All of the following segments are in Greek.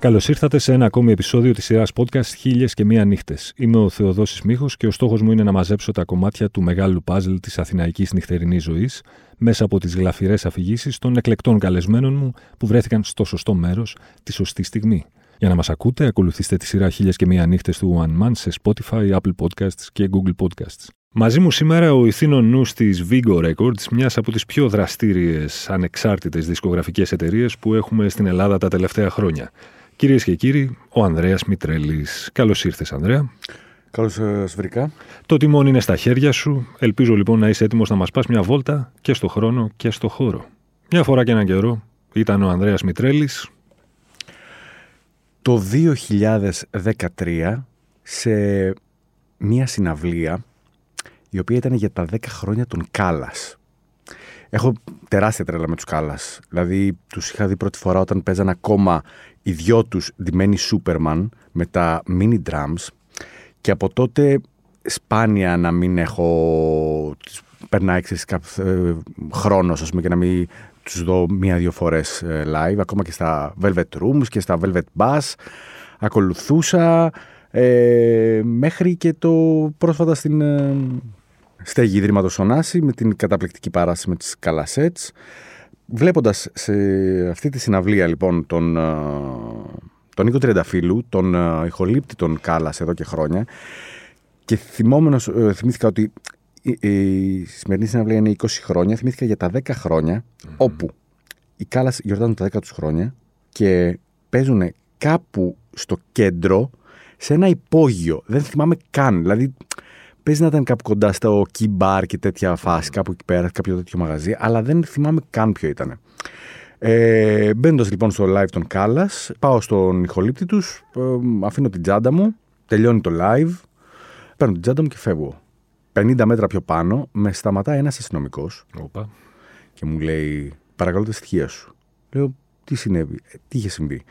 Καλώς ήρθατε σε ένα ακόμη επεισόδιο της σειράς podcast Χίλιες και Μία Νύχτες. Είμαι ο Θεοδόσης Μίχο και ο στόχος μου είναι να μαζέψω τα κομμάτια του μεγάλου παζλ της αθηναϊκής νυχτερινής ζωής μέσα από τις γλαφυρές αφηγήσεις των εκλεκτών καλεσμένων μου που βρέθηκαν στο σωστό μέρος τη σωστή στιγμή. Για να μας ακούτε, ακολουθήστε τη σειρά Χίλιες και Μία Νύχτες του One Man σε Spotify, Apple Podcasts και Google Podcasts. Μαζί μου σήμερα ο ηθήνων νου της Vigo Records, μιας από τις πιο δραστήριες ανεξάρτητες δισκογραφικές εταιρείες που έχουμε στην Ελλάδα τα τελευταία χρόνια. Κυρίες και κύριοι, ο Ανδρέας Μητρέλης. Καλώς ήρθες, Ανδρέα. Καλώς σας βρήκα. Το τιμόνι είναι στα χέρια σου. Ελπίζω λοιπόν να είσαι έτοιμος να μας πας μια βόλτα και στο χρόνο και στο χώρο. Μια φορά και έναν καιρό ήταν ο Ανδρέας Μητρέλης. Το 2013 σε μια συναυλία η οποία ήταν για τα 10 χρόνια των Κάλλας. Έχω τεράστια τρέλα με τους Κάλλας. Δηλαδή τους είχα δει πρώτη φορά όταν παίζαν ακόμα οι δυο τους ντυμένοι Σούπερμαν με τα mini drums και από τότε σπάνια να μην έχω περνάει ξέρεις, κάποιο χρόνος ας πούμε, και να μην τους δω μία-δύο φορές ε, live ακόμα και στα Velvet Rooms και στα Velvet Bass ακολουθούσα ε, μέχρι και το πρόσφατα στην ε, στέγη Ιδρύματος Ωνάση με την καταπληκτική παράσταση με τις Καλασέτς Βλέποντας σε αυτή τη συναυλία λοιπόν τον, ε, τον Νίκο Τριανταφύλου, τον ε, ηχολήπτη των Κάλλας εδώ και χρόνια και θυμόμενος, ε, θυμήθηκα ότι η, σημερινή συναυλία είναι 20 χρόνια, θυμήθηκα για τα 10 χρονια όπου οι Κάλλας γιορτάζουν τα 10 τους χρόνια και παίζουν κάπου στο κέντρο σε ένα υπόγειο. Δεν θυμάμαι καν. Δηλαδή, Παίζει να ήταν κάπου κοντά στο key bar και τέτοια φάση, κάπου εκεί πέρα, κάποιο τέτοιο μαγαζί, αλλά δεν θυμάμαι καν ποιο ήταν. Ε, Μπαίνοντας λοιπόν στο live των Κάλλας, πάω στον ηχολήπτη τους, ε, αφήνω την τσάντα μου, τελειώνει το live, παίρνω την τσάντα μου και φεύγω. 50 μέτρα πιο πάνω, με σταματάει ένας αστυνομικός και μου λέει: Παρακαλώ τα στοιχεία σου. Λέω: Τι συνέβη, ε, τι είχε συμβεί.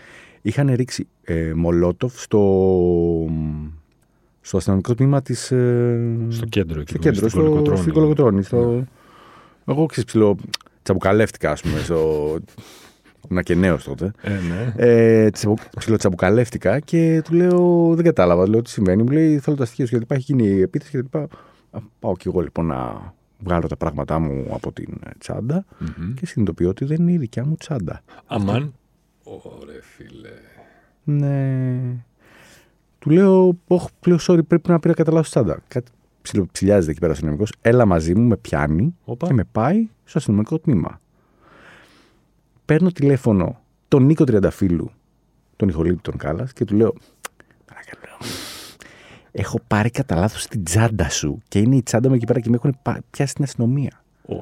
Είχαν ρίξει ε, μολότοφ στο στο αστυνομικό τμήμα της. Ε... Στο κέντρο, στο κέντρο, στο, στην Κολοκοτρώνη. Στο... Ναι. Εγώ ξέρω, τσαμπουκαλεύτηκα, ας πούμε, στο. Ήμουν και νέος τότε. Ε, ναι. ε, τσαμπουκαλεύτηκα και του λέω: Δεν κατάλαβα. Λέω τι συμβαίνει. Μου λέει: Θέλω τα στοιχεία σου γιατί υπάρχει γίνει η επίθεση και λοιπά. Πάω κι εγώ λοιπόν να βγάλω τα πράγματά μου από την τσάντα mm-hmm. και συνειδητοποιώ ότι δεν είναι η δικιά μου τσάντα. Αμάν. Ωραία, φίλε. Ναι. Του λέω, Όχι, λέω, sorry, πρέπει να πήρα κατά λάθος τσάντα. Κάτι ψηλιάζεται εκεί πέρα ο αστυνομικός. Έλα μαζί μου, με πιάνει Οπα. και με πάει στο αστυνομικό τμήμα. Παίρνω τηλέφωνο τον Νίκο Τριανταφύλου, τον ηχολήπτη των Κάλλας και του λέω, Παρακαλώ. Έχω πάρει κατά λάθος την τσάντα σου και είναι η τσάντα μου εκεί πέρα και με έχουν πιάσει στην αστυνομία. Oh.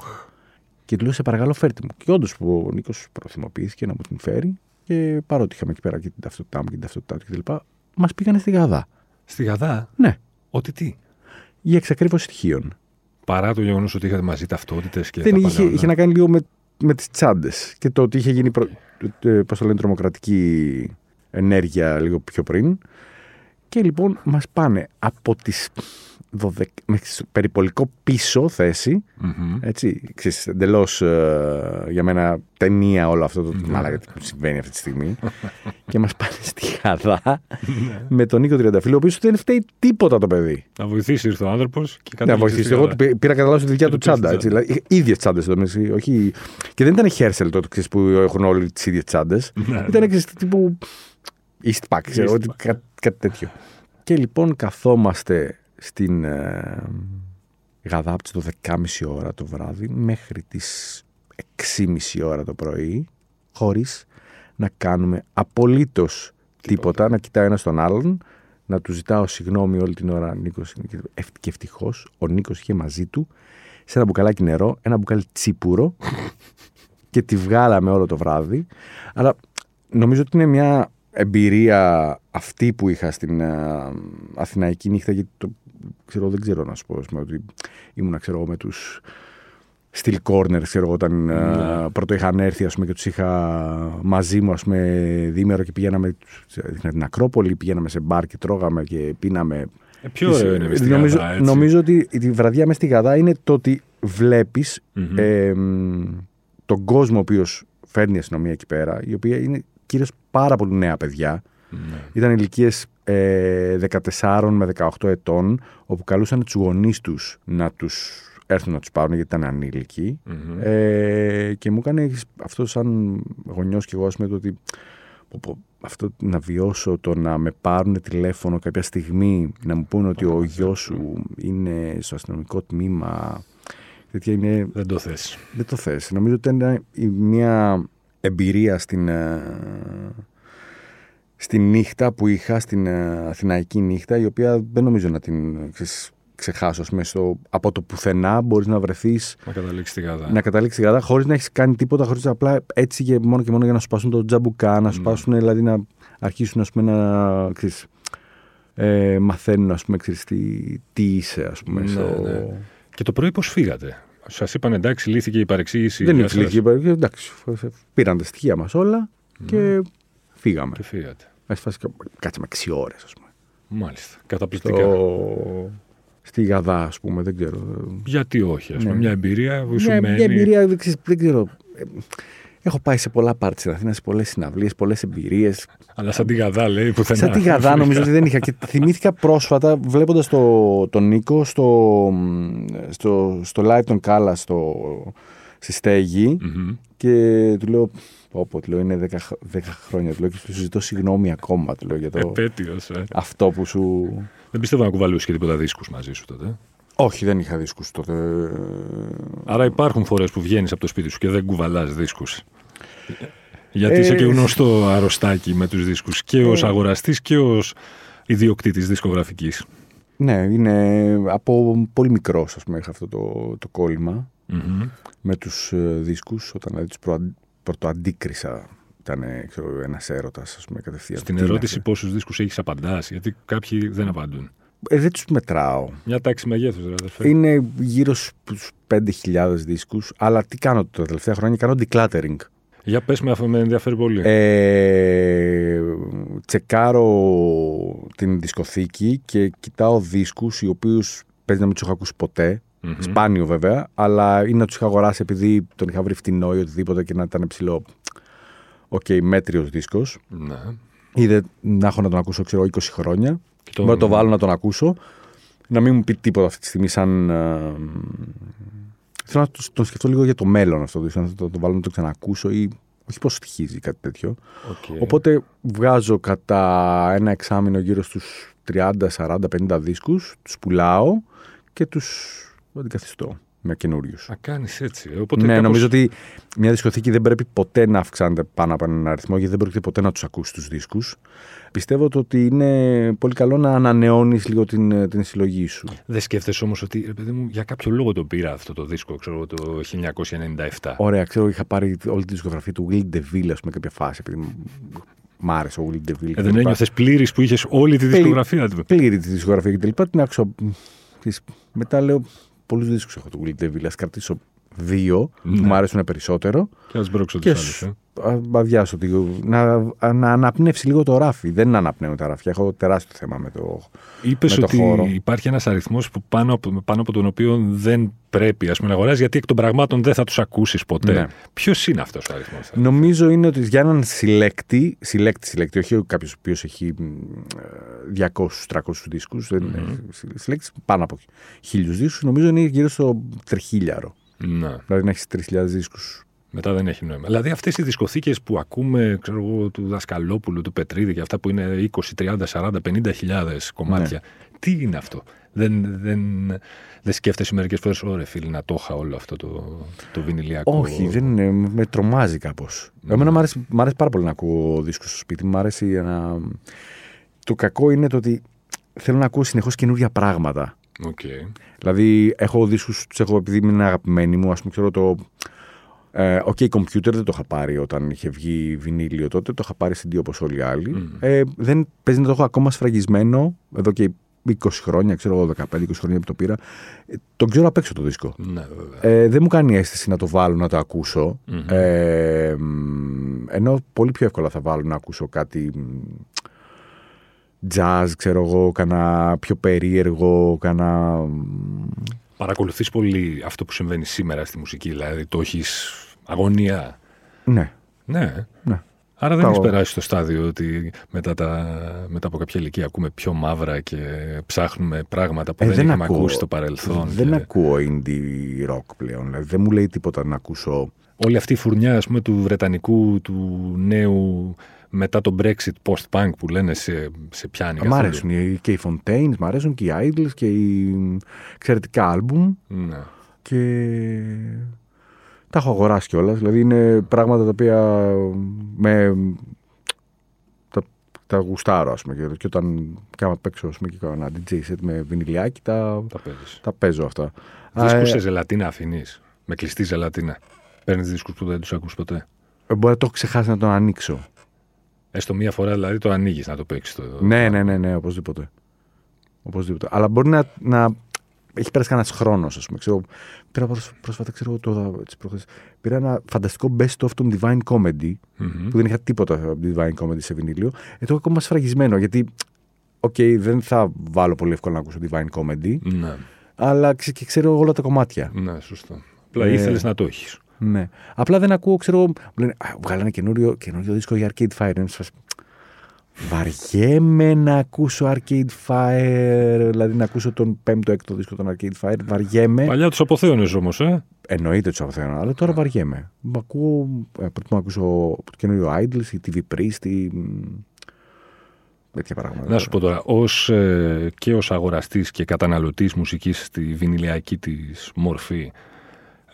Και του λέω, Σε παρακαλώ, φέρτε μου. Και όντως ο Νίκος προθυμοποιήθηκε να μου την φέρει και παρότι είχαμε εκεί πέρα και την ταυτότητά μου και την ταυτότητά του κτλ μας πήγανε στη Γαδά. Στη Γαδά; Ναι. Ότι τι; Για εξακρίβωση στοιχείων. Παρά το γεγονός ότι είχατε μαζί ταυτότητες και. Δεν είχε, είχε να κάνει λίγο με, με τις τσάντες και το ότι είχε γίνει προ, πώς το λένε, τρομοκρατική ενέργεια λίγο πιο πριν. Και λοιπόν μας πάνε από τις 12, περιπολικό πίσω θέση. Mm-hmm. Έτσι, ξέρεις, εντελώς ε, για μένα ταινία όλο αυτό το mm-hmm. μάλακα που συμβαίνει αυτή τη στιγμή. και μας πάνε στη Χαδά ναι. με τον Νίκο Τριανταφύλλο, ο οποίος δεν φταίει τίποτα το παιδί. Να βοηθήσει ήρθε ο άνθρωπος και Να βοηθήσει. Εγώ πήρα κατά λάθος τη δικιά του τσάντα. Έτσι, δηλαδή, ίδιες τσάντες εδώ μέσα. Όχι... Και δεν ήταν Χέρσελ τότε ξέρεις, που έχουν όλοι τις ίδιες τσάντες. Ναι, ήταν ξέρεις, τύπου Eastpak, ξέρω, κάτι τέτοιο. Και λοιπόν καθόμαστε στην ε, Γαδά από τις 12.30 ώρα το βράδυ μέχρι τις 6.30 ώρα το πρωί χωρίς να κάνουμε απολύτως τίποτα, να κοιτάω ένας στον άλλον, να του ζητάω συγγνώμη όλη την ώρα. Νίκος, και ευτυχώς ο Νίκος είχε μαζί του σε ένα μπουκαλάκι νερό, ένα μπουκάλι τσίπουρο και τη βγάλαμε όλο το βράδυ. Αλλά νομίζω ότι είναι μια εμπειρία αυτή που είχα στην uh, Αθηναϊκή νύχτα γιατί το ξέρω, δεν ξέρω να σου πω, ότι ήμουν ξέρω, με τους Steel Corner, ξέρω, όταν ναι. πρώτο είχαν έρθει ας πούμε, και τους είχα μαζί μου ας πούμε, διήμερο και πηγαίναμε στην Ακρόπολη, πηγαίναμε σε μπαρ και τρώγαμε και πίναμε. Ε, ποιο ωραίο είναι στη νομίζω, Γαδά, έτσι. νομίζω ότι η βραδιά μες στη Γαδά είναι το ότι βλέπεις mm-hmm. ε, τον κόσμο ο οποίος φέρνει η αστυνομία εκεί πέρα, η οποία είναι κυρίως πάρα πολύ νέα παιδιά. Ναι. Ήταν ηλικίες ε, 14 με 18 ετών, όπου καλούσαν τους γονείς τους να τους έρθουν να τους πάρουν γιατί ήταν ανήλικοι. Μμμ. Ε, και μου έκανε αυτό σαν γονιός και εγώ ας πούμε το ότι πω, πω, αυτό να βιώσω το να με πάρουν τηλέφωνο κάποια στιγμή να μου πούνε ότι ο γιος σου είναι στο αστυνομικό τμήμα τέτοια είναι, Δεν το θες. δεν το θες νομίζω ότι ήταν μια εμπειρία στην ε, στη νύχτα που είχα στην ε, Αθηναϊκή νύχτα η οποία δεν νομίζω να την ξέρεις, ξεχάσω ας πούμε, στο, από το πουθενά μπορείς να βρεθείς Να καταλήξεις τη γάδα. να καταλήξεις γαδά χωρίς να έχεις κάνει τίποτα, χωρίς απλά έτσι και μόνο και μόνο για να σου πάσουν το τζαμπουκά, να σου Ναι. πάσουν δηλαδή να αρχίσουν ας πούμε, να ξέρεις, ε, μαθαίνουν ας πούμε, ξέρεις, τι, τι είσαι, ας πούμε. Ναι, στο... ναι. Και το πρωί πώς φύγατε; Σας είπαν εντάξει, λύθηκε η παρεξήγηση. Δεν γεια είναι σας. φιλική, εντάξει, πήραν τα στοιχεία μας όλα και φύγαμε. Και φύγατε. Ας φάση, κάτσαμε 6 ώρες, ας πούμε. Μάλιστα. Καταπληκτικά. Στο... Στη Γαδά, ας πούμε, δεν ξέρω. Γιατί όχι, ας πούμε. Ναι. Μια εμπειρία που σου Μια, μένει. μια εμπειρία, δεν, ξέρεις, δεν ξέρω. Ε, Έχω πάει σε πολλά πάρτι στην Αθήνα, σε πολλές συναυλίες, πολλές εμπειρίες. Αλλά σαν τη γαδά λέει πουθενά. Σαν τη Γαδά νομίζω ότι δεν είχα. Και θυμήθηκα πρόσφατα βλέποντας το, τον Νίκο στο, στο, στο live των Κάλα στο, στη στέγη Μμμ. και του λέω. Πω, πω, του λέω είναι 10, χ- 10 χρόνια. Του λέω και σου ζητώ συγγνώμη ακόμα. Του λέω για το, Επέτειος, ε. αυτό που σου. Δεν πιστεύω να κουβαλούσε και τίποτα δίσκους μαζί σου τότε. Όχι, δεν είχα δίσκους τότε. Άρα υπάρχουν φορές που βγαίνεις από το σπίτι σου και δεν κουβαλάς δίσκους. Γιατί Ε, είσαι και γνωστό αρρωστάκι με τους δίσκους και ως Ε. αγοραστής και ως ιδιοκτήτης δισκογραφικής. Ναι, είναι από πολύ μικρός, ας πούμε, είχα αυτό το, το κόλλημα. Μμμ. με τους ε, δίσκους όταν δηλαδή τους προ, πρωτοαντίκρισα ήταν ξέρω, ένας έρωτας ας πούμε κατευθείαν. Στην Τι είναι ερώτηση αυτό. πόσους δίσκους έχεις απαντάς, γιατί κάποιοι δεν απαντούν. Ε, δεν τους μετράω. Μια τάξη μεγέθους, ρε αδερφέ. Είναι γύρω στους 5.000 δίσκους, αλλά τι κάνω τα τελευταία χρόνια, κάνω decluttering. Για πες με, αφού με ενδιαφέρει πολύ. Ε, τσεκάρω την δισκοθήκη και κοιτάω δίσκους οι οποίους παίζει να μην τους έχω ακούσει ποτέ. Μμμ. Σπάνιο βέβαια, αλλά είναι να τους είχα αγοράσει επειδή τον είχα βρει φτηνό ή οτιδήποτε και να ήταν ψηλό. Οκ, μέτριος δίσκος. Ναι. ή δεν, να έχω να τον ακούσω, ξέρω, 20 χρόνια. Και το- Μπορώ να το βάλω να τον ακούσω. Να μην μου πει τίποτα αυτή τη στιγμή σαν... ε, θέλω να το, το σκεφτώ λίγο για το μέλλον αυτό. Δηλαδή, να το, το βάλω να το ξανακούσω ή όχι πώς στοιχίζει κάτι τέτοιο. Οκ. Οπότε βγάζω κατά ένα εξάμεινο γύρω στους 30, 40, 50 δίσκους, τους πουλάω και τους αντικαθιστώ με καινούριους. Να κάνεις έτσι. ε. Οπότε Ναι, κάπως- νομίζω ότι μια δισκοθήκη δεν πρέπει ποτέ να αυξάνεται πάνω από έναν αριθμό, γιατί δεν πρόκειται ποτέ να τους ακούσεις τους δίσκους. Πιστεύω το ότι είναι πολύ καλό να ανανεώνεις λίγο την, την συλλογή σου. Δεν σκέφτεσαι όμως ότι, ρε παιδί μου, για κάποιο λόγο το πήρα αυτό το δίσκο, ξέρω εγώ, το 1997. Ωραία, ξέρω, είχα πάρει όλη τη δισκογραφία του Will DeVille, ας πούμε, κάποια φάση, επειδή μ- μ' άρεσε ο Will DeVille. Ε, δεν ένιωθες πλήρης που είχες όλη τη δισκογραφία του; Πλήρη τη δισκογραφία και τα λοιπά. Την άκουσα. ξέρεις, Μετά λέω, πολλού δίσκου έχω του Will DeVille. Α κρατήσω δύο που Ναι. μου άρεσουν περισσότερο. Και α μπρώξω Και τους άλλους. σου- α, αδειάσω λίγο. Να, να αναπνεύσει λίγο το ράφι. Δεν αναπνέω τα ράφια. Έχω τεράστιο θέμα με το. Είπες με το ότι χώρο. υπάρχει ένας αριθμός πάνω, από- πάνω από τον οποίο δεν πρέπει ας πούμε, να αγοράζει, γιατί εκ των πραγμάτων δεν θα τους ακούσεις ποτέ. Ναι. Ποιος είναι αυτός ο αριθμός, Νομίζω είναι ότι για έναν συλλέκτη, συλλέκτη, συλλέκτη, όχι κάποιος ο οποίος έχει μ, ε, 200-300 δίσκους, συλλέκτης πάνω από χίλιους δίσκους, νομίζω είναι γύρω στο τριχίλιαρο. Ναι. Δηλαδή να έχεις 3.000 δίσκους. Μετά δεν έχει νόημα. Δηλαδή αυτές οι δισκοθήκες που ακούμε, ξέρω εγώ, του Δασκαλόπουλου, του Πετρίδη και αυτά που είναι 20, 30, 40, 50 χιλιάδες κομμάτια. Τι είναι αυτό; Δεν, δεν, δεν σκέφτεσαι μερικές φορές, ωραία φίλε, να το είχα όλο αυτό το, το βινιλιακό. Όχι, δεν είναι, με τρομάζει κάπως. Εμένα μου αρέσει, μ' αρέσει πάρα πολύ να ακούω δίσκους στο σπίτι. Μ' αρέσει να. Το κακό είναι το ότι θέλω να ακούω συνεχώς καινούργια πράγματα. Οκ. Δηλαδή, έχω δίσκους, τους έχω επειδή είναι αγαπημένοι μου, ας πούμε, ξέρω το. Ε, OK Computer δεν το είχα πάρει όταν είχε βγει βινίλιο τότε, το είχα πάρει CD όπως όλοι οι άλλοι. Μμμ. Ε, δεν παίζει να το έχω ακόμα σφραγισμένο εδώ και 20 χρόνια, ξέρω εγώ, 15-20 χρόνια που το πήρα. Ε, τον ξέρω απ' έξω το δίσκο. Ναι, βέβαια. Ε, δεν μου κάνει αίσθηση να το βάλω να το ακούσω. Μμμ. Ε, μ, ενώ πολύ πιο εύκολα θα βάλω να ακούσω κάτι μ, jazz, ξέρω εγώ, κάνα πιο περίεργο, κάνα... Παρακολουθείς πολύ αυτό που συμβαίνει σήμερα στη μουσική, δηλαδή το έχεις αγωνία; Ναι, Ναι. ναι. Άρα δεν Τα- έχεις περάσει στο στάδιο ότι μετά, τα, μετά από κάποια ηλικία ακούμε πιο μαύρα και ψάχνουμε πράγματα που Ε, δεν, δεν είχαμε ακούω. ακούσει στο παρελθόν. Δεν και ακούω indie rock πλέον. Δηλαδή, δεν μου λέει τίποτα να ακούσω. Όλη αυτή η φουρνιά ας πούμε, του βρετανικού, του νέου μετά το Brexit post-punk που λένε σε, σε πιάνει. Μ' καθόλου. αρέσουν οι- και οι Fontaines, μ' αρέσουν και οι Idols και οι εξαιρετικά άλμπουμ Ναι. και τα έχω αγοράσει κιόλας. Δηλαδή είναι πράγματα τα οποία με... τα, τα γουστάρω, ας πούμε. Και, και όταν κάμα παίξω, ας πούμε, και κάνω ένα DJ set με βινιλιάκι, τα, Τα παίζεις. τα παίζω αυτά. Δίσκους Ε, σε ζελατίνα αφήνεις. Με κλειστή ζελατίνα. Παίρνεις δίσκους που δεν τους ακούς ποτέ. ε, μπορεί να το έχω ξεχάσει να τον ανοίξω. Έστω μία φορά δηλαδή το ανοίγεις να το παίξεις. Το... Ναι, ναι, ναι, ναι, οπωσδήποτε. Οπωσδήποτε. Αλλά μπορεί να, να έχει πέρασει κανένας χρόνος, ας πούμε. Ξέρω, πήρα πρόσ- πρόσφατα, ξέρω, το, τις προχθές, πήρα ένα φανταστικό best of των Divine Comedy, Μμμ. που δεν είχα τίποτα από τη Divine Comedy σε βινίλιο. Ε, το έχω ακόμα σφραγισμένο, γιατί, οκ, δεν θα βάλω πολύ εύκολα να ακούσω Divine Comedy, Ναι, αλλά ξε- και ξέρω όλα τα κομμάτια. ναι, σωστό. Απλά Ε, ήθελε να το έχεις. Ναι. Απλά δεν ακούω, ξέρω, μου λένε, Α, βγάλανε καινούριο, καινούριο δίσκο για Arcade Fire. Είμαι σε φάση, Βαριέμαι να ακούσω Arcade Fire, δηλαδή να ακούσω τον πέμπτο έκτο δίσκο των Arcade Fire. Βαριέμαι. Παλιά τους αποθέωνε όμως, ε. Εννοείται τους αποθέωνα, αλλά τώρα βαριέμαι. Μ' ακούω, ε, προτιμώ να ακούσω το καινούριο Idols, η TV Priest, η... μ, τέτοια πράγματα. Να σου πω τώρα, ως, ε, και ως αγοραστής και καταναλωτής μουσικής στη βινιλιακή της μορφή,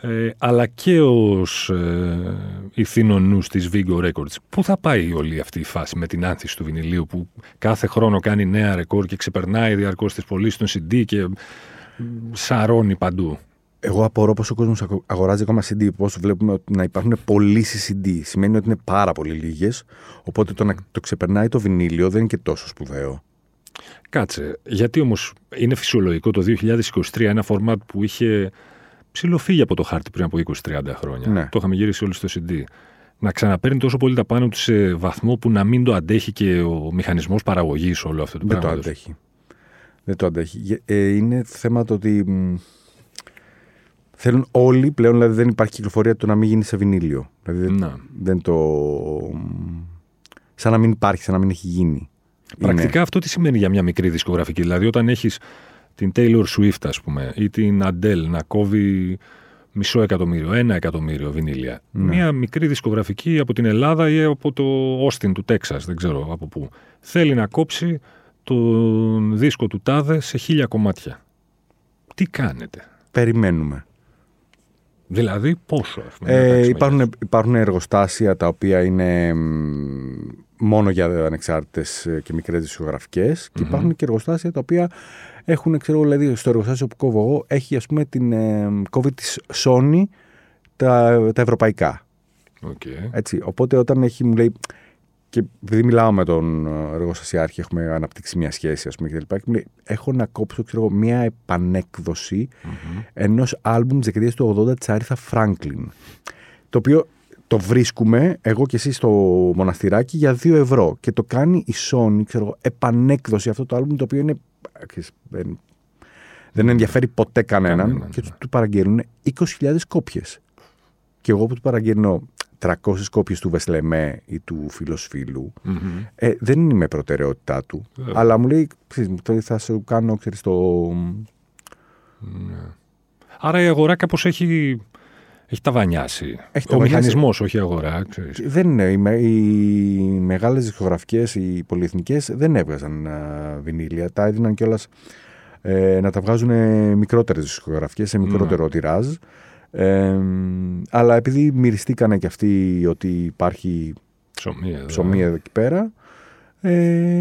ε, αλλά και ως ε, ηθήνο νους της Vigo Records, πού θα πάει όλη αυτή η φάση με την άνθηση του βινιλίου που κάθε χρόνο κάνει νέα ρεκόρ και ξεπερνάει διαρκώς τις πωλήσεις των CD και μ, σαρώνει παντού. Εγώ απορώ πόσο κόσμος αγοράζει ακόμα CD. Πόσο βλέπουμε ότι να υπάρχουν πωλήσεις CD. Σημαίνει ότι είναι πάρα πολύ λίγες. Οπότε το να το ξεπερνάει το βινίλιο δεν είναι και τόσο σπουδαίο. Κάτσε, γιατί όμως είναι φυσιολογικό το 2023 ένα φορμάτ που είχε ψηλοφύγει από το χάρτη πριν από 20-30 χρόνια. Ναι. Το είχαμε γυρίσει όλοι στο CD. Να ξαναπαίρνει τόσο πολύ τα πάνω του σε βαθμό που να μην το αντέχει και ο μηχανισμός παραγωγής όλο αυτό το Δεν το πράγμα. αντέχει. Δεν το αντέχει. Γε- Ε, είναι θέμα το ότι μ, θέλουν όλοι πλέον, δηλαδή δεν υπάρχει κυκλοφορία το να μην γίνει σε βινίλιο. Δηλαδή δεν, Να. δεν το. μ, σαν να μην υπάρχει, σαν να μην έχει γίνει. Πρακτικά αυτό τι σημαίνει για μια μικρή δισκογραφική; Δηλαδή όταν έχεις την Taylor Swift ας πούμε ή την Adele να κόβει μισό εκατομμύριο, ένα εκατομμύριο βινίλια. Ναι. Μια μικρή δισκογραφική από την Ελλάδα ή από το Austin του Τέξας, δεν ξέρω από πού. Θέλει να κόψει τον δίσκο του Τάδε σε χίλια κομμάτια. Τι κάνετε; Περιμένουμε. Δηλαδή πόσο. Ας πούμε, να Ε, παίξουμε υπάρχουν, υπάρχουν εργοστάσια τα οποία είναι μ, μόνο για ανεξάρτητες ε, και μικρές δισκογραφικές και Μμμ. υπάρχουν και εργοστάσια τα οποία έχουν, ξέρω, δηλαδή στο εργοστάσιο που κόβω εγώ έχει ας πούμε την ε, κόβει της Sony τα, τα ευρωπαϊκά. Οκ. Έτσι. Οπότε όταν έχει, μου λέει. Και επειδή μιλάω με τον ε, εργοστασιάρχη, έχουμε αναπτύξει μια σχέση, ας πούμε, και τα λοιπά, και μου λέει: Έχω να κόψω, ξέρω, εγώ, μια επανέκδοση Μμμ. ενός άλμπουμ της δεκαετίας του 80 της Άριθα Φράγκλιν. Το οποίο το βρίσκουμε εγώ και εσύ στο μοναστηράκι για 2 ευρώ. Και το κάνει η Sony, ξέρω εγώ, επανέκδοση αυτό το άλμπουμ το οποίο είναι. ξέρεις, Δεν, δεν ενδιαφέρει ποτέ κανέναν Κανέναν, και ναι. του, του παραγγέλνουν 20.000 κόπιες. Και εγώ που του παραγγέλνω 300 κόπιες του Βεσλεμέ ή του φίλος φίλου, Μμμ. ε, δεν είμαι προτεραιότητά του. Βέβαια. Αλλά μου λέει, ξέρεις, το θα σου κάνω, ξέρεις, το... Ναι. Άρα η αγορά κάπως έχει, έχει ταβανιάσει. Έχει Ο ταβανιάσει. μηχανισμός, όχι η αγορά. Ξέρεις. Δεν είναι. Οι, με- οι μεγάλες δισκογραφικές, οι πολυεθνικές δεν έβγαζαν α, βινίλια. Τα έδιναν κιόλας ε, να τα βγάζουν ε, μικρότερες δισκογραφικές, σε μικρότερο τυράζ. Ε, αλλά επειδή μυριστήκανε κι αυτοί ότι υπάρχει Ψωμί εδώ. ψωμί εδώ εκεί πέρα, ε,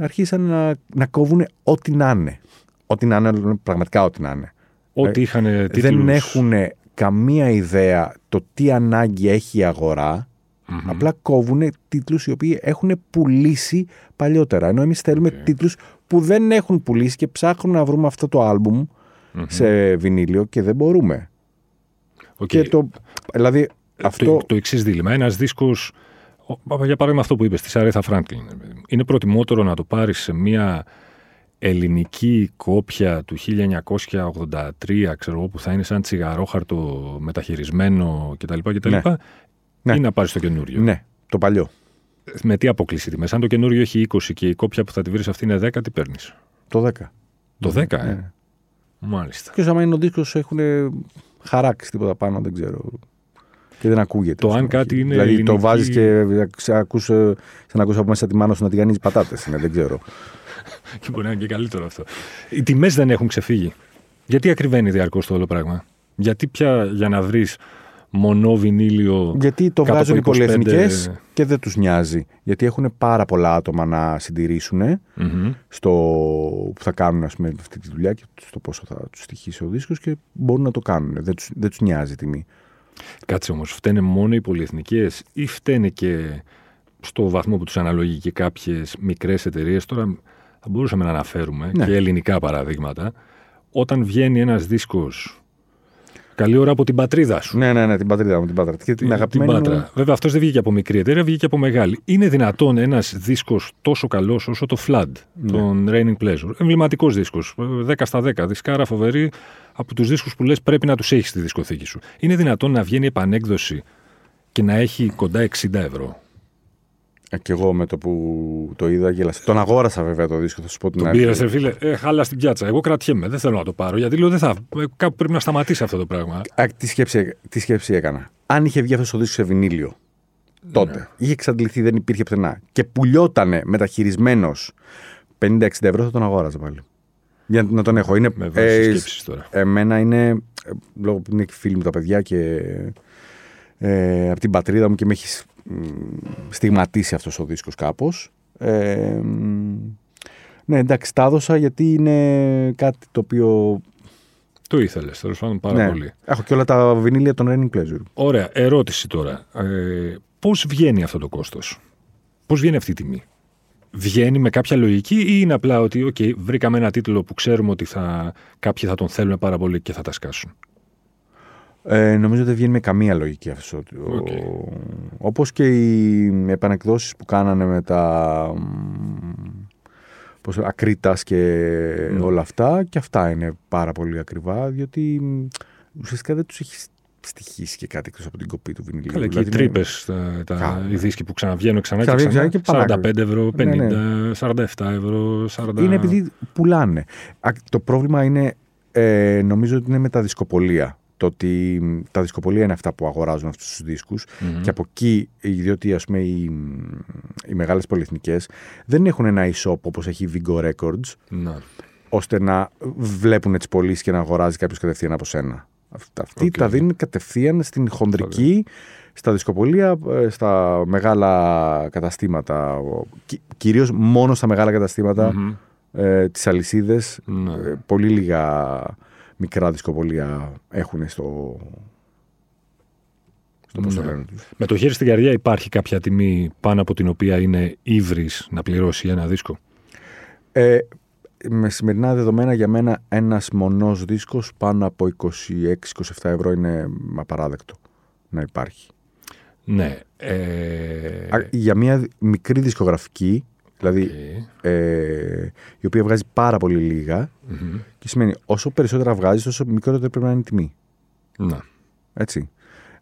αρχίσαν να, να κόβουν ό,τι να είναι. Ό,τι να είναι, πραγματικά ό,τι να είναι. Ό,τι είχαν τίτλους. Δεν έχουν καμία ιδέα το τι ανάγκη έχει η αγορά. Μμμ. Απλά κόβουν τίτλους οι οποίοι έχουν πουλήσει παλιότερα. Ενώ εμείς θέλουμε Οκ. τίτλους που δεν έχουν πουλήσει και ψάχνουμε να βρούμε αυτό το άλμπουμ Μμμ. σε βινίλιο και δεν μπορούμε. Οκ. Και το, δηλαδή αυτό... Το, το εξής δίλημμα. Ένας δίσκος. Για παράδειγμα, αυτό που είπες της Αρέθα Φράγκλιν. Είναι προτιμότερο να το πάρεις σε μια ελληνική κόπια του 1983, ξέρω εγώ, που θα είναι σαν τσιγαρόχαρτο μεταχειρισμένο κτλ. κτλ Ναι. Ναι. ή να πάρεις το καινούριο; Ναι, το παλιό. Με τι αποκλείσει τιμέ. Αν το καινούριο έχει 20 και η κόπια που θα τη βρεις αυτή είναι 10, τι παίρνεις; Το 10. Το 10, ε; Ναι. Μάλιστα. Και άμα είναι ο δίσκος έχουν χαράξεις τίποτα πάνω, δεν ξέρω. Και δεν ακούγεται. Το στην αν αρχή. κάτι είναι Δηλαδή ελληνική- το βάζεις και ακούς, σαν να ακούς από μέσα τη μάνα σου να τηγανίζει πατάτες. Είναι, δεν ξέρω. Και μπορεί να είναι και καλύτερο αυτό. Οι τιμές δεν έχουν ξεφύγει. Γιατί ακριβένει διαρκώς το όλο πράγμα; Γιατί πια για να βρεις μονό βινίλιο. Γιατί το κάτω βγάζουν οι από 25 πολυεθνικές και δεν τους νοιάζει. Γιατί έχουν πάρα πολλά άτομα να συντηρήσουν Μμμ. στο που θα κάνουν ας πούμε, αυτή τη δουλειά και στο πόσο θα τους στοιχήσει ο δίσκος και μπορούν να το κάνουν. Δεν του δεν τους νοιάζει η τιμή. Κάτσε όμως, φταίνε μόνο οι πολυεθνικές ή φταίνε και στο βαθμό που τους αναλογεί και κάποιες μικρές εταιρείες; Τώρα θα μπορούσαμε να αναφέρουμε Ναι. και ελληνικά παραδείγματα. Όταν βγαίνει ένας δίσκος. Καλή ώρα από την πατρίδα σου. Ναι, ναι, ναι, την πατρίδα μου, την Πάτρα. Και την αγαπημένη Πάτρα. μου. Βέβαια, αυτός δεν βγήκε από μικρή εταιρεία, βγήκε από μεγάλη. Είναι δυνατόν ένας δίσκος τόσο καλός όσο το Flood, Ναι. τον Raining Pleasure. Εμβληματικός δίσκος. 10 στα 10. Δισκάρα φοβερή από τους δίσκους που λες πρέπει να τους έχεις στη δισκοθήκη σου. Είναι δυνατόν να βγαίνει επανέκδοση και να έχει κοντά 60 ευρώ. Ε, και εγώ με το που το είδα γέλασα. Τον αγόρασα βέβαια το δίσκο, θα σου πω την Τον αλήθεια. πήρες, ρε φίλε, ε, χάλα στην πιάτσα. Εγώ κρατιέμαι, δεν θέλω να το πάρω. Γιατί λέω δεν θα. ε, Κάπου πρέπει να σταματήσει αυτό το πράγμα. Α, τι, σκέψη, τι σκέψη έκανα. Αν είχε βγει αυτός το δίσκος σε βινίλιο, τότε Ναι. είχε εξαντληθεί, δεν υπήρχε πουθενά και πουλιότανε μεταχειρισμένος 50-60 ευρώ, θα τον αγόραζα πάλι. Για να τον έχω. Είναι, Με βάση ε, σκέψεις τώρα. Εμένα είναι, ε, λόγω που είναι και φίλοι μου τα παιδιά και ε, από την πατρίδα μου και με έχεις σ- μ, στιγματίσει αυτός ο δίσκος κάπως. Ε, μ, ναι, εντάξει, τα έδωσα γιατί είναι κάτι το οποίο... Το ήθελες, τέλος πάντων πάρα ναι, πολύ. έχω και όλα τα βινίλια των Raining Pleasure. Ωραία, ερώτηση τώρα. Ε, Πώς βγαίνει αυτό το κόστος, Πώς βγαίνει αυτή η τιμή, Βγαίνει με κάποια λογική ή είναι απλά ότι, OK, βρήκαμε ένα τίτλο που ξέρουμε ότι θα, κάποιοι θα τον θέλουν πάρα πολύ και θα τα σκάσουν. Ε, νομίζω ότι δεν βγαίνει με καμία λογική αυτό. Οκ. Ο... Όπως και οι επανεκδόσεις που κάνανε με τα μ, πώς, Ακρίτας και Ναι. όλα αυτά και αυτά είναι πάρα πολύ ακριβά διότι μ, ουσιαστικά δεν τους έχει στοιχίσει και κάτι εκτός από την κοπή του βινιλίου. Καλά, και οι Δηλαδή είναι- Τρύπες, τα, τα, Καλά. οι δίσκοι που ξαναβγαίνουν ξανά και Ξαναβγαίνουν ξανά. ξανά και 45 ευρώ, 50, Ναι, ναι. 47 ευρώ, 40. Είναι επειδή πουλάνε. Α, Το πρόβλημα είναι, ε, νομίζω ότι είναι με τα δισκοπωλεία. Το ότι μ, τα δισκοπωλεία είναι αυτά που αγοράζουν αυτούς τους δίσκους Μμμ. και από εκεί, διότι ας πούμε οι, οι μεγάλες πολυεθνικές δεν έχουν ένα e-shop όπως έχει η Veego Records Ναι. ώστε να βλέπουν τις πωλήσεις και να αγοράζει κάποιος κατευθείαν από σένα. Αυτά- Αυτοί Οκ. τα δίνουν κατευθείαν στην χονδρική, στα δισκοπολία, ε, στα μεγάλα καταστήματα, ο- κυ- κυρίως μόνο στα μεγάλα καταστήματα Μμμ. ε, τις αλυσίδες Ναι. ε, πολύ λίγα μικρά δισκοπολία έχουν στο στο πώς το Ναι. λένε τους. Με το χέρι στην καρδιά υπάρχει κάποια τιμή πάνω από την οποία είναι ύβρις να πληρώσει ένα δίσκο; Ε, με σημερινά δεδομένα για μένα ένας μονός δίσκος πάνω από 26-27 ευρώ είναι απαράδεκτο να υπάρχει. Ναι. Ε, Α, Για μια δι- μικρή δισκογραφική, δηλαδή οκ. ε, η οποία βγάζει πάρα πολύ λίγα Μμμ. και σημαίνει όσο περισσότερα βγάζεις τόσο μικρότερη πρέπει να είναι η τιμή. Ναι. Έτσι.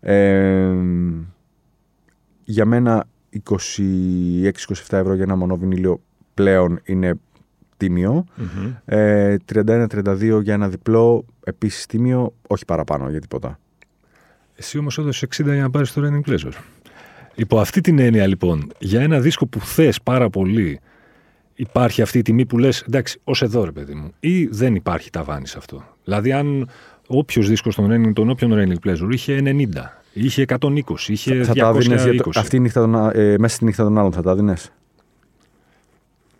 Ε, για μένα 26-27 ευρώ για ένα μονό βινίλιο πλέον είναι τίμιο. Μμμ. Ε, 31-32 για ένα διπλό επίσης τίμιο, όχι παραπάνω για τίποτα. Εσύ όμως έδωσες 60 για να πάρεις το Raining Pleasure. Υπό αυτή την έννοια, λοιπόν, για ένα δίσκο που θες πάρα πολύ, υπάρχει αυτή η τιμή που λες, εντάξει, ως εδώ ρε παιδί μου, ή δεν υπάρχει ταβάνι σε αυτό; Δηλαδή, αν όποιος δίσκος των Raining, τον όποιον Raining Pleasure είχε 90, είχε 120, είχε θα 220. τα δίνεις για το- αυτή η νύχτα των, α- ε, μέσα στη νύχτα των άλλων θα τα δίνεις.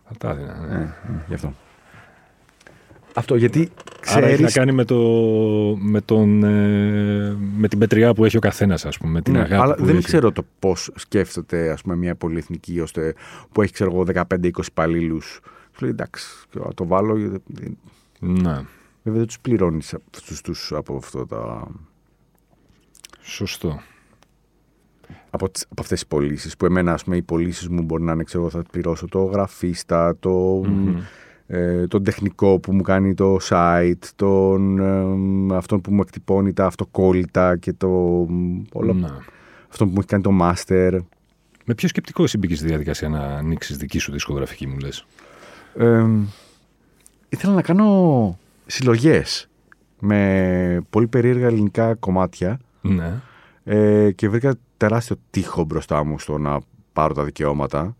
Θα τα έδινα, ναι. Ε, μ, γι' αυτό. Αυτό γιατί Άρα έχει να ξέρεις... κάνει με, το, με, τον, ε, με την πετριά που έχει ο καθένας, ας πούμε, με την Ναι, αγάπη αλλά που δεν έχει. ξέρω το πώς σκέφτεται ας πούμε, μια πολυεθνική ώστε που έχει ξέρω εγώ 15-20 υπαλλήλους. Σου λέει εντάξει, θα το βάλω. γιατί- Ναι, Βέβαια δεν τους πληρώνεις αυτούς τους από αυτό τα. σωστό. Από, τις, από αυτές τις πωλήσεις που εμένα ας πούμε οι πωλήσεις μου μπορεί να είναι ξέρω εγώ θα πληρώσω το γραφίστα, το, Μμμ. Ε, τον τεχνικό που μου κάνει το site, τον, ε, αυτόν που μου εκτυπώνει τα αυτοκόλλητα και το όλα, Ναι. αυτόν που μου έχει κάνει το master. Με ποιο σκεπτικό εσύ μπήκες στη διαδικασία να ανοίξεις δική σου δισκογραφική, μου λες; Ε, ήθελα να κάνω συλλογές με πολύ περίεργα ελληνικά κομμάτια Ναι. ε, και βρήκα τεράστιο τείχο μπροστά μου στο να πάρω τα δικαιώματα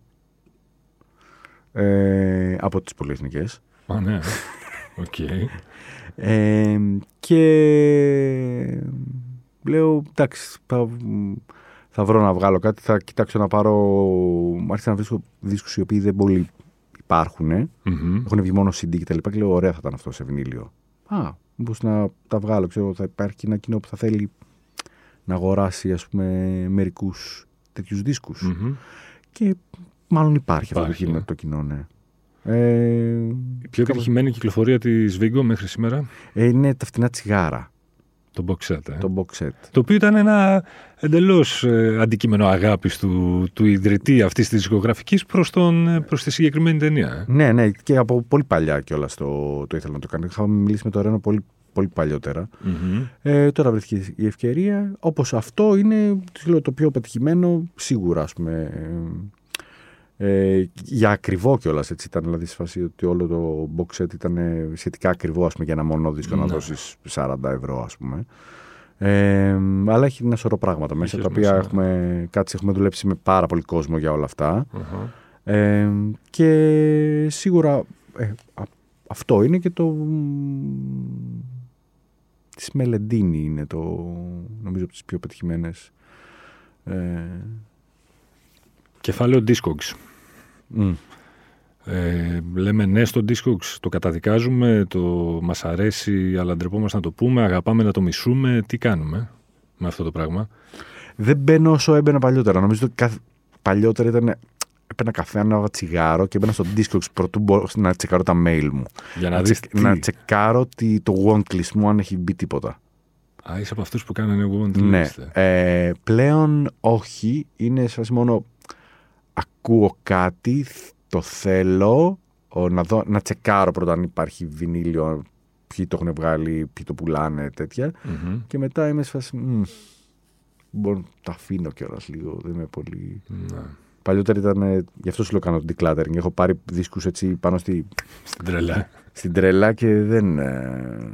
ε, από τις πολυεθνικές. Α, ναι. Οκ. Ε, και λέω, εντάξει, θα, θα βρω να βγάλω κάτι, θα κοιτάξω να πάρω... Άρχισα να βρίσκω δίσκους οι οποίοι δεν πολύ υπάρχουν. Μμμ. Έχουν βγει μόνο CD και τα λοιπά και λέω, ωραία θα ήταν αυτό σε βινίλιο. Α, μήπως να τα βγάλω, ξέρω, θα υπάρχει ένα κοινό που θα θέλει να αγοράσει, ας πούμε, μερικούς τέτοιους δίσκους. Μμμ. Και μάλλον υπάρχει, αυτό το Υπάρχει, κοινό, ναι. το κοινό, ναι. Ε, Η πιο επιτυχημένη κυκλοφορία της Vigo μέχρι σήμερα, ε, είναι τα φτηνά τσιγάρα, το box set. Ε. το box set. Το οποίο ήταν ένα εντελώς αντικείμενο αγάπης του, του ιδρυτή αυτής της δισκογραφική προς προς τη συγκεκριμένη ταινία. ε. Ναι, ναι, και από πολύ παλιά κιόλας το, το ήθελα να το κάνω. Είχαμε μιλήσει με το Ρένο πολύ, πολύ παλιότερα. Μμμ. Ε, τώρα βρέθηκε η ευκαιρία. Όπως αυτό είναι τι λέω, το πιο πετυχημένο, σίγουρα ας πούμε. Ε, ε, για ακριβό κιόλας έτσι ήταν. Δηλαδή, στη φάση ότι όλο το box set ήταν ε, σχετικά ακριβό ας πούμε, για ένα μόνο δίσκο να Ναι. δώσεις 40 ευρώ, ας πούμε. Ε, αλλά έχει ένα σωρό πράγματα μέσα Είχες τα οποία μέσα. έχουμε, κάτσει, έχουμε δουλέψει με πάρα πολύ κόσμο για όλα αυτά. Αχα. Ε, και σίγουρα ε, α- αυτό είναι και το της Μελεντίνη είναι το νομίζω από τις πιο πετυχημένες ε, Κεφάλαιο Discogs. μ, Ε, λέμε ναι στο Discogs, το καταδικάζουμε, το μας αρέσει, αλλά ντρεπόμαστε να το πούμε, αγαπάμε να το μισούμε. Τι κάνουμε με αυτό το πράγμα; δεν μπαίνω όσο έμπαινα παλιότερα νομίζω ότι καθ- παλιότερα ήταν έπαιρνα καφέ, ένα τσιγάρο και έμπαινα στο Discogs πρωτού μπω να τσεκάρω τα mail μου Για να, να, δεις τσεκ- τι. να τσεκάρω τι, το wantlist μου αν έχει μπει τίποτα Α, είσαι από αυτούς που κάνανε want Ναι. list, Ε, πλέον όχι. Είναι σε φάση μόνο ακούω κάτι, θ- το θέλω, ο, να, δω, να τσεκάρω πρώτα αν υπάρχει βινίλιο, ποιοι το έχουν βγάλει, ποιοι το πουλάνε, τέτοια. Μμμ. Και μετά είμαι σε φάση, μ, μπορώ να τα αφήνω κιόλας λίγο, δεν είμαι πολύ... Ναι. Παλιότερα ήταν, ε, γι' αυτό σου λέω κάνω το decluttering. Έχω πάρει δίσκους έτσι πάνω στη, Στην τρελά. στην τρέλα και δεν... ε,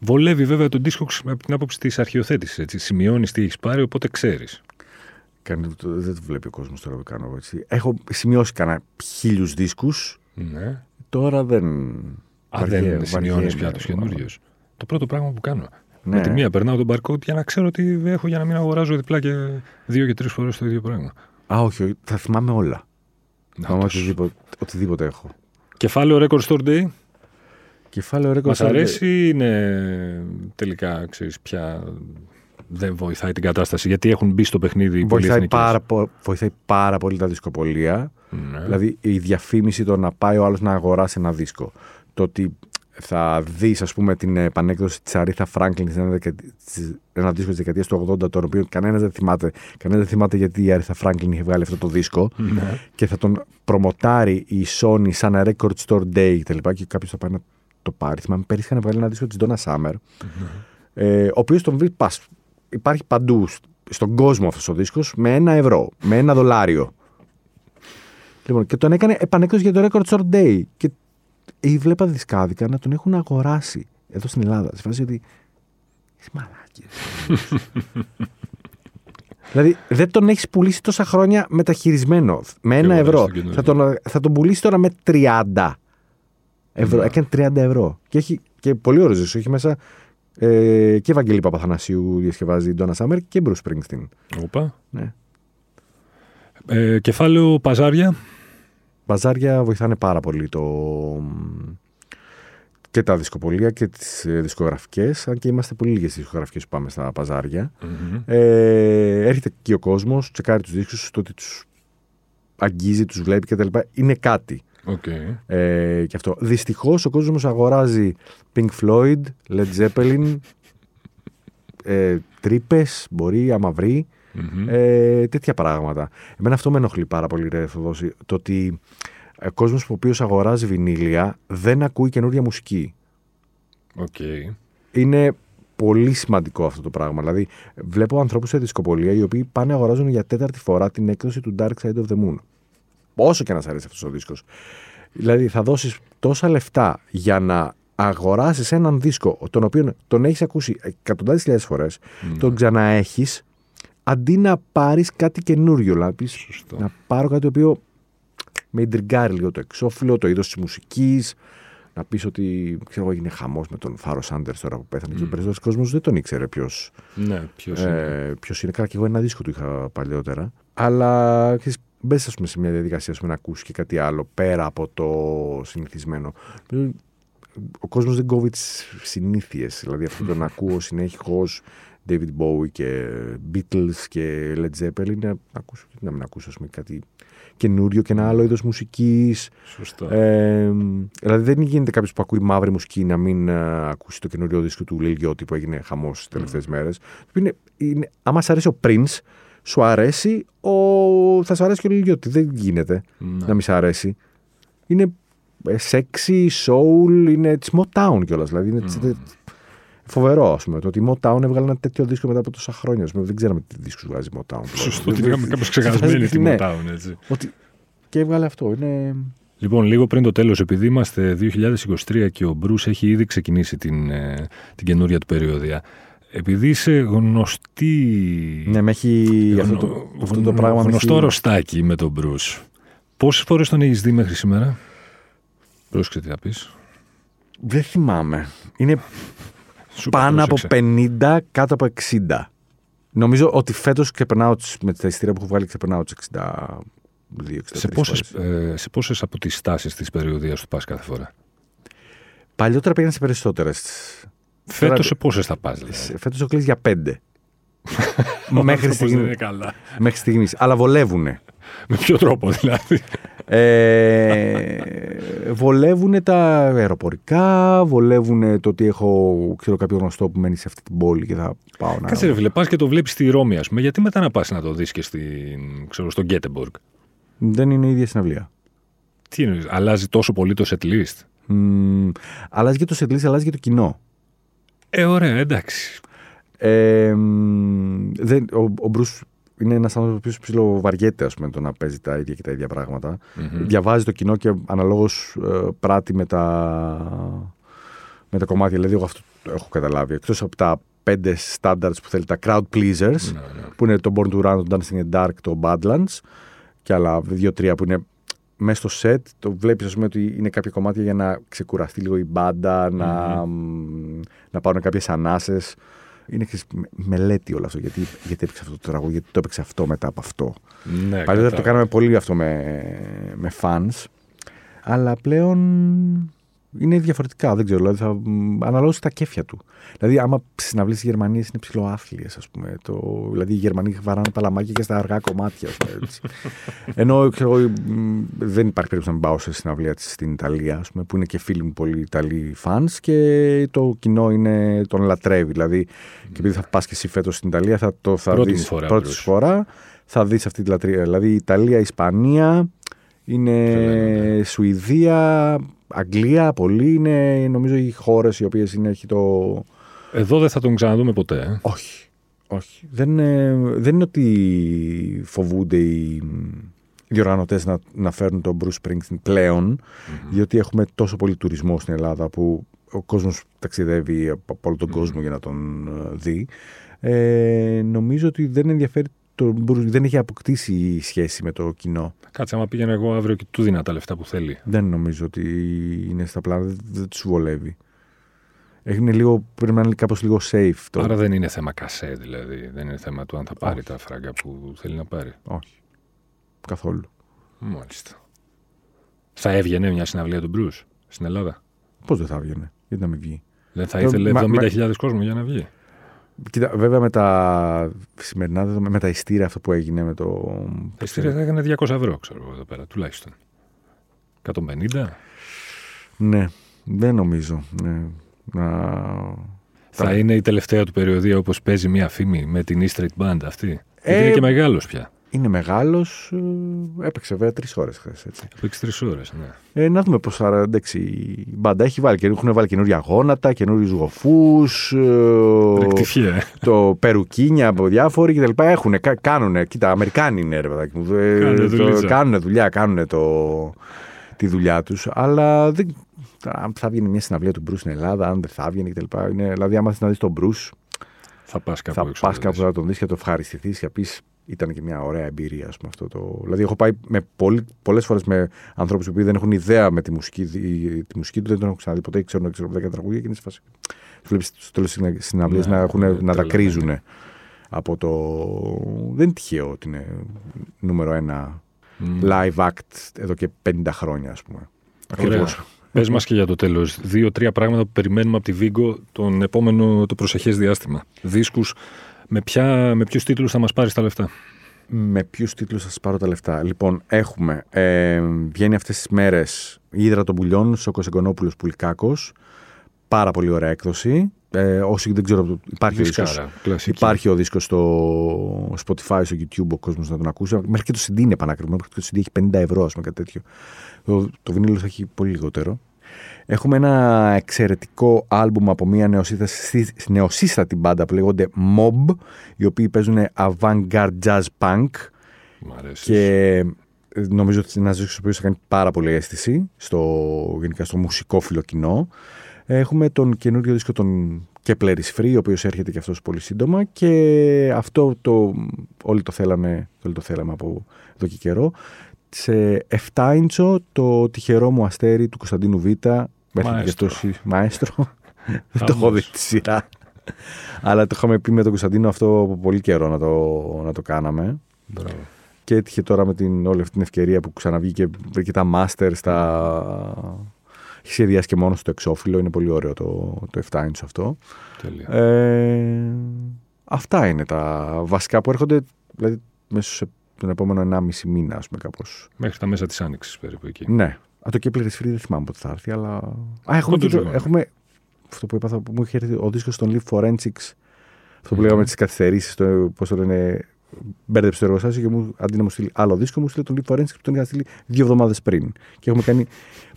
Βολεύει βέβαια το Discogs από την άποψη της αρχιοθέτησης. Έτσι. Σημειώνεις τι έχεις πάρει, οπότε ξέρεις. Κάνει, το- δεν το βλέπει ο κόσμος τώρα που κάνω εγώ έτσι. Έχω σημειώσει κανένα χίλιους δίσκους Ναι. Τώρα δεν. Α, βαριέμαι, δεν σημειώνεις βαριέμαι. πια του καινούριου. Το πρώτο πράγμα που κάνω. Ναι. Με τη μία περνάω τον barcode για να ξέρω τι έχω για να μην αγοράζω διπλά και δύο και τρεις φορές το ίδιο πράγμα. Α, όχι, όχι, θα θυμάμαι όλα. Να, Θυμάμαι τόσο. οτιδήποτε, οτιδήποτε έχω. Κεφάλαιο Record Store Day. Κεφάλαιο ρέκορ. Μας αρέσει ή είναι τελικά, ξέρεις, πια δεν βοηθάει την κατάσταση γιατί έχουν μπει στο παιχνίδι οι Βοηθάει πολυεθνικές. πάρα, πο- βοηθάει πάρα πολύ τα δισκοπολία. Ναι. Δηλαδή η διαφήμιση το να πάει ο άλλος να αγοράσει ένα δίσκο. Το ότι θα δεις, ας πούμε, την επανέκδοση της Αρίθα Φράγκλιν σε ένα, δεκαετ- της- ένα δίσκο της δεκαετίας του 80, τον οποίο κανένας δεν θυμάται. Κανένας δεν θυμάται γιατί η Αρίθα Φράγκλιν είχε βγάλει αυτό το δίσκο. Ναι. και θα τον προμοτάρει η Sony σαν ένα record store day κτλ. Και, και κάποιος θα πάει να το πάρει. Θυμάμαι πέρυσι είχαν βγάλει ένα δίσκο της Donna Summer, ε, ο οποίος τον βρει πας, υπάρχει παντού σ- στον κόσμο αυτός ο δίσκος με ένα ευρώ, με ένα δολάριο. Λοιπόν, και τον έκανε επανέκδοση για το record store day. Και ή βλέπα δισκάδικα να τον έχουν αγοράσει εδώ στην Ελλάδα. Σε φάση ότι. Είσαι μαλάκες. δηλαδή δεν τον έχεις πουλήσει τόσα χρόνια μεταχειρισμένο. Με ένα αγοράσει ευρώ. το καινούριο. Θα τον, θα τον πουλήσει τώρα με 30 ευρώ. Ναι. Έκανε 30 ευρώ. Και έχει και πολύ ωραίος ζήσιο. Έχει μέσα ε, και Βαγγέλη Παπαθανασίου διασκευάζει Ντόνα Σάμερ και Bruce Springsteen. Όπα. Ναι. Ε, κεφάλαιο Παζάρια. Μπαζάρια βοηθάνε πάρα πολύ το, και τα δισκοπωλεία και τις ε, δισκογραφικές, αν και είμαστε πολύ λίγες δισκογραφικές που πάμε στα παζάρια. Μμμ. Ε, έρχεται εκεί ο κόσμος, τσεκάρει τους δίσκους, το ότι τους αγγίζει, τους βλέπει κτλ. Είναι κάτι. Οκ. Ε, και αυτό. Δυστυχώς ο κόσμος αγοράζει Pink Floyd, Led Zeppelin, ε, Τρύπες, μπορεί, άμα βρει, Μμμ. ε, τέτοια πράγματα. Εμένα αυτό με ενοχλεί πάρα πολύ, ρε Θοδωσή, το ότι ο κόσμος ο οποίος αγοράζει βινίλια δεν ακούει καινούρια μουσική. Οκ. Είναι πολύ σημαντικό αυτό το πράγμα. Δηλαδή, βλέπω ανθρώπους σε δισκοπωλεία οι οποίοι πάνε αγοράζουν για τέταρτη φορά την έκδοση του Dark Side of the Moon. Όσο και να σας αρέσει αυτός ο δίσκος. Δηλαδή, θα δώσεις τόσα λεφτά για να αγοράσεις έναν δίσκο τον οποίο τον έχεις ακούσει εκατοντάδες χιλιάδες φορές, Ναι. τον ξαναέχεις, αντί να πάρεις κάτι καινούριο. Να, πεις, Σωστό. να πάρω κάτι το οποίο με ιντριγκάρει λίγο το εξώφυλλο, το είδος της μουσικής. Να πεις ότι ξέρω, εγώ, έγινε χαμός με τον Φάρο Σάντερς τώρα που πέθανε και ο περισσότερος κόσμος δεν τον ήξερε ποιος Ναι, ποιος είναι. ε, ποιος είναι. Καλά, και εγώ ένα δίσκο του είχα παλιότερα. Αλλά ξέρεις, μπες ας πούμε, σε μια διαδικασία ας πούμε, να ακούσεις και κάτι άλλο πέρα από το συνηθισμένο. Ο κόσμος δεν κόβει τις συνήθειες. Δηλαδή αυτό το να ακούω συνέχως David Bowie και Beatles και Led Zeppelin να, ακούσω, να μην ακούσω ας πούμε, κάτι καινούριο και ένα άλλο είδος μουσικής. Σωστό. Ε, δηλαδή δεν γίνεται κάποιος που ακούει μαύρη μουσική να μην α, ακούσει το καινούριο δίσκο του Lil Yachty που έγινε χαμός τις τελευταίες μέρες. Είναι, είναι, άμα σου αρέσει ο Prince, σου αρέσει ο, θα σου αρέσει και ο Lil Yachty. Δεν γίνεται Ναι. να μην σου αρέσει. Είναι ε, sexy, soul, είναι της Motown κιόλας. Δηλαδή είναι της- φοβερό, ας πούμε. Το ότι η Motown έβγαλε ένα τέτοιο δίσκο μετά από τόσα χρόνια. Ας πούμε. Δεν ξέραμε τι δίσκους βγάζει η Motown. Σωστό, την είχαμε κάπως ξεχασμένη τη Ναι. Motown, έτσι. Ότι... Και έβγαλε αυτό. Είναι... Λοιπόν, λίγο πριν το τέλος, επειδή είμαστε 2023 και ο Μπρούς έχει ήδη ξεκινήσει την, ε, την καινούρια του περιοδία, επειδή είσαι γνωστή... Ναι, με έχει αυτό το, αυτό το πράγμα. με Γνωστό έχει- ρωστάκι με τον Μπρούς. Πόσες φορές τον έχεις δει μέχρι σήμερα; Πρόσεξε τι θα πεις. Δεν θυμάμαι. Είναι Σου πάνω από πρόσεξε. 50, κάτω από 60. Νομίζω ότι φέτος ξεπερνάω τις, με τα ειστήρια που έχω βγάλει ξεπερνάω τις 62-63. Σε πόσες, ε, σε πόσες από τις στάσεις της περιοδίας του πας κάθε φορά; Παλιότερα πήγαινε σε περισσότερες. Φέτος σε πόσες θα πας, δηλαδή. Φέτος έχω κλείσει για 5. Ο μέχρι, άνθρωπος δεν στιγμή, είναι καλά. μέχρι στιγμής. Αλλά βολεύουν. Με ποιο τρόπο δηλαδή; Ε, βολεύουν τα αεροπορικά, βολεύουν το ότι έχω ξέρω, κάποιο γνωστό που μένει σε αυτή την πόλη και θα πάω να. Κάτσε ρε φίλε, πας και το βλέπεις στη Ρώμη ας πούμε. Γιατί μετά να πας να το δεις και στην, ξέρω, στο Γκέτεμποργκ. Δεν είναι η ίδια συναυλία. Τι εννοείς, αλλάζει τόσο πολύ το set list; Μ, αλλάζει και το setlist, αλλάζει και το κοινό. Ε, ωραία, εντάξει. Ε, μ, δεν, ο, ο Μπρούς είναι ένας άνθρωπος που ψιλοβαριέται ας πούμε, το να παίζει τα ίδια και τα ίδια πράγματα. Μμμ. Διαβάζει το κοινό και αναλόγως πράττει με τα, με τα κομμάτια. Δηλαδή, εγώ αυτό το έχω καταλάβει. Εκτός από τα πέντε standards που θέλει, τα crowd pleasers, Ναι, ναι. που είναι το Born to Run, το Dancing in the Dark, το Badlands και άλλα δύο-τρία που είναι μέσα στο set. Το βλέπεις, ας πούμε, ότι είναι κάποια κομμάτια για να ξεκουραστεί λίγο η μπάντα, να, μ, να πάρουν κάποιες ανάσες. Είναι ξέρεις, με- μελέτη όλο αυτό. Γιατί, γιατί έπαιξε αυτό το τραγούδι, γιατί το έπαιξε αυτό μετά από αυτό. Ναι, Παλιότερα το κατάλαβα. κάναμε πολύ αυτό με, με fans. Αλλά πλέον είναι διαφορετικά. Δεν ξέρω. Δηλαδή θα αναλώσει τα κέφια του. Δηλαδή, άμα συναυλίε τη Γερμανία είναι ψηλοάθλιες, ας πούμε. Το, δηλαδή, οι Γερμανοί βαράνε τα λαμάκια και στα αργά κομμάτια. Ας πούμε, έτσι. Ενώ ξέρω, εγώ, μ, δεν υπάρχει περίπτωση να μην πάω σε συναυλία της στην Ιταλία, ας πούμε, που είναι και φίλοι μου πολύ Ιταλοί fans και το κοινό είναι, τον λατρεύει. Δηλαδή, και επειδή θα πας και εσύ φέτος στην Ιταλία, θα το θα Πρώτη δεις μου φορά, πρώτη Bruce. σου φορά, θα δεις αυτή τη λατρεία. Δηλαδή, Ιταλία, Ισπανία, είναι Τρελαίνονται. Σουηδία, Αγγλία, πολύ είναι νομίζω οι χώρες οι οποίες είναι έχει το. Εδώ δεν θα τον ξαναδούμε ποτέ. ε. Όχι. Όχι. Δεν, ε, δεν είναι ότι φοβούνται οι διοργανωτές να, να φέρουν τον Bruce Springsteen πλέον, διότι έχουμε τόσο πολύ τουρισμό στην Ελλάδα που ο κόσμος ταξιδεύει από όλο τον κόσμο για να τον ε, δει. Ε, νομίζω ότι δεν ενδιαφέρει τον Bruce, δεν έχει αποκτήσει η σχέση με το κοινό. Κάτσε, άμα πήγαινα εγώ αύριο και του δίνα τα λεφτά που θέλει. Δεν νομίζω ότι είναι στα πλάνα, δεν, δεν τους βολεύει. Είναι λίγο, πρέπει να είναι κάπως λίγο safe. Το... Άρα δεν είναι θέμα κασέ, δηλαδή. Δεν είναι θέμα του αν θα πάρει τα φράγκα που θέλει να πάρει. Όχι. Καθόλου. Μάλιστα. Θα έβγαινε μια συναυλία του Μπρούς στην Ελλάδα; Πώς δεν θα έβγαινε, γιατί να μην βγει; Δεν θα Ε, ήθελε μα- 70.000 κόσμο για να βγει; Κοίτα, βέβαια με τα σημερινά δεδομένα, με τα ειστήρια αυτό που έγινε με το. Τα ειστήρια θα έκανε 200 ευρώ, ξέρω εγώ εδώ πέρα, τουλάχιστον. 150. Ναι, δεν νομίζω. Ναι. Να... Θα Τα- είναι η τελευταία του περιοδία όπως παίζει μια φήμη με την E Street Band αυτή; Γιατί Ε, είναι και μεγάλος πια. Είναι μεγάλος. Ε, έπαιξε βέβαια τρεις ώρες χθες. Έπαιξε τρεις ώρες, ναι. Ε, να δούμε πώς θα. Εντάξει, η μπάντα έχει βάλει. Έχουν βάλει καινούργια γόνατα, καινούριου γοφού. Ε, το περουκίνια από διάφοροι κτλ. Έχουν, κάνουν. Κοίτα, Αμερικάνοι είναι ρε παιδάκι μου. Κάνουν δουλειά, κάνουν το, τη δουλειά τους. Αλλά δεν, αν θα βγει μια συναυλία του Μπρους στην Ελλάδα, αν δεν θα βγει κτλ. Δηλαδή, άμα θες να δεις τον Μπρους, θα πας κάπου, θα πας κάπου να τον δεις και το ευχαριστηθείς και πεις ήταν και μια ωραία εμπειρία. Ας πούμε, αυτό το... Δηλαδή, έχω πάει με πολλές φορές με ανθρώπους που δεν έχουν ιδέα με τη μουσική, τη μουσική του, δεν τον έχουν ξαναδεί ποτέ, ξέρουν, ξέρουν 10 τραγούδια και είναι σε φάση. Του βλέπεις στο τέλος της συναυλίας να, έχουν, ναι, να τα κρίζουν ναι. από το. Δεν είναι τυχαίο ότι είναι νούμερο ένα mm. live act εδώ και 50 χρόνια, ας πούμε. Ακριβώς. Πες μας και για το τέλος. Δύο-τρία πράγματα που περιμένουμε από τη Βίγκο τον επόμενο, το προσεχές διάστημα. Δίσκους με, ποια, με ποιους τίτλους θα μας πάρεις τα λεφτά; Με ποιους τίτλους θα σας πάρω τα λεφτά; Λοιπόν, έχουμε. Ε, βγαίνει αυτές τις μέρες η Ήδρα των Πουλιών, Σόκο Εγκονόπουλο Πουλικάκος. Πάρα πολύ ωραία έκδοση. Ε, όσοι δεν ξέρω, υπάρχει ο δίσκος, υπάρχει ο δίσκος στο Spotify, στο YouTube, ο κόσμος να τον ακούσει. Μέχρι και το CD είναι πανάκριβο, μέχρι και το CD έχει 50 ευρώ, ας πούμε, κάτι τέτοιο. Το, το βινίλο θα έχει πολύ λιγότερο. Έχουμε ένα εξαιρετικό άλμπουμ από μια νεοσύστατη μπάντα που λέγονται Mob, οι οποίοι παίζουν avant-garde jazz punk. Μ' αρέσεις. Και ε, νομίζω ότι είναι ένας δίσκος ο θα κάνει πάρα πολύ αίσθηση στο, γενικά στο μουσικόφιλο κοινό. Έχουμε τον καινούριο δίσκο των Kepler is Free, ο οποίος έρχεται και αυτός πολύ σύντομα και αυτό το όλοι το θέλαμε, όλοι το θέλαμε από εδώ και καιρό σε 7 ίντσο το τυχερό μου αστέρι του Κωνσταντίνου Β. Μαέστρο. Μαέστρο. Δεν το έχω δει τη σειρά. Αλλά το είχαμε πει με τον Κωνσταντίνο αυτό από πολύ καιρό να το, να το κάναμε. Μπράβο. Και έτυχε τώρα με την, όλη αυτή την ευκαιρία που ξαναβγήκε βρήκε τα μάστερ στα... Έχει σχεδιάσει και μόνος στο εξώφυλλο. Είναι πολύ ωραίο το, το 7 inch αυτό. Τέλεια. Ε, αυτά είναι τα βασικά που έρχονται δηλαδή, μέσα σε τον επόμενο 1,5 μήνα, ας πούμε, κάπως. Μέχρι τα μέσα της Άνοιξης περίπου εκεί. Ναι. Α, το Kepler is Free δεν θυμάμαι πότε θα έρθει, αλλά. Α, έχουμε, και το, έχουμε αυτό που είπα, που μου είχε έρθει ο δίσκος των Live Forensics. Αυτό που mm. λέγαμε τις καθυστερήσεις, πώς το λένε. Μπέρδεψε το εργοστάσιο και μου, αντί να μου στείλει άλλο δίσκο, μου στείλει τον Live Forensics που τον είχα στείλει δύο εβδομάδες πριν. Και έχουμε κάνει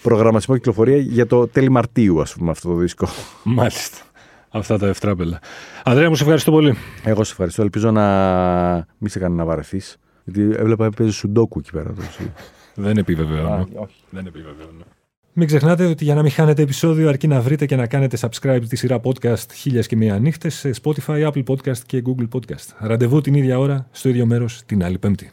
προγραμματισμό κυκλοφορία για το τέλη Μαρτίου, ας πούμε, αυτό το δίσκο. Μάλιστα. Αυτά τα ευτράπελα. Ανδρέα, μου σε ευχαριστώ πολύ. Εγώ σε ευχαριστώ. Ελπίζω να μην σε κάνει να βαρεθείς. Γιατί έβλεπα παίζει σουντόκου εκεί πέρα. Δεν επιβεβαιώνω. Δεν επιβεβαιώνω. Μην ξεχνάτε ότι για να μην χάνετε επεισόδιο αρκεί να βρείτε και να κάνετε subscribe τη σειρά podcast χίλια και μία νύχτες σε Spotify, Apple Podcast και Google Podcast. Ραντεβού την ίδια ώρα, στο ίδιο μέρος, την άλλη πέμπτη.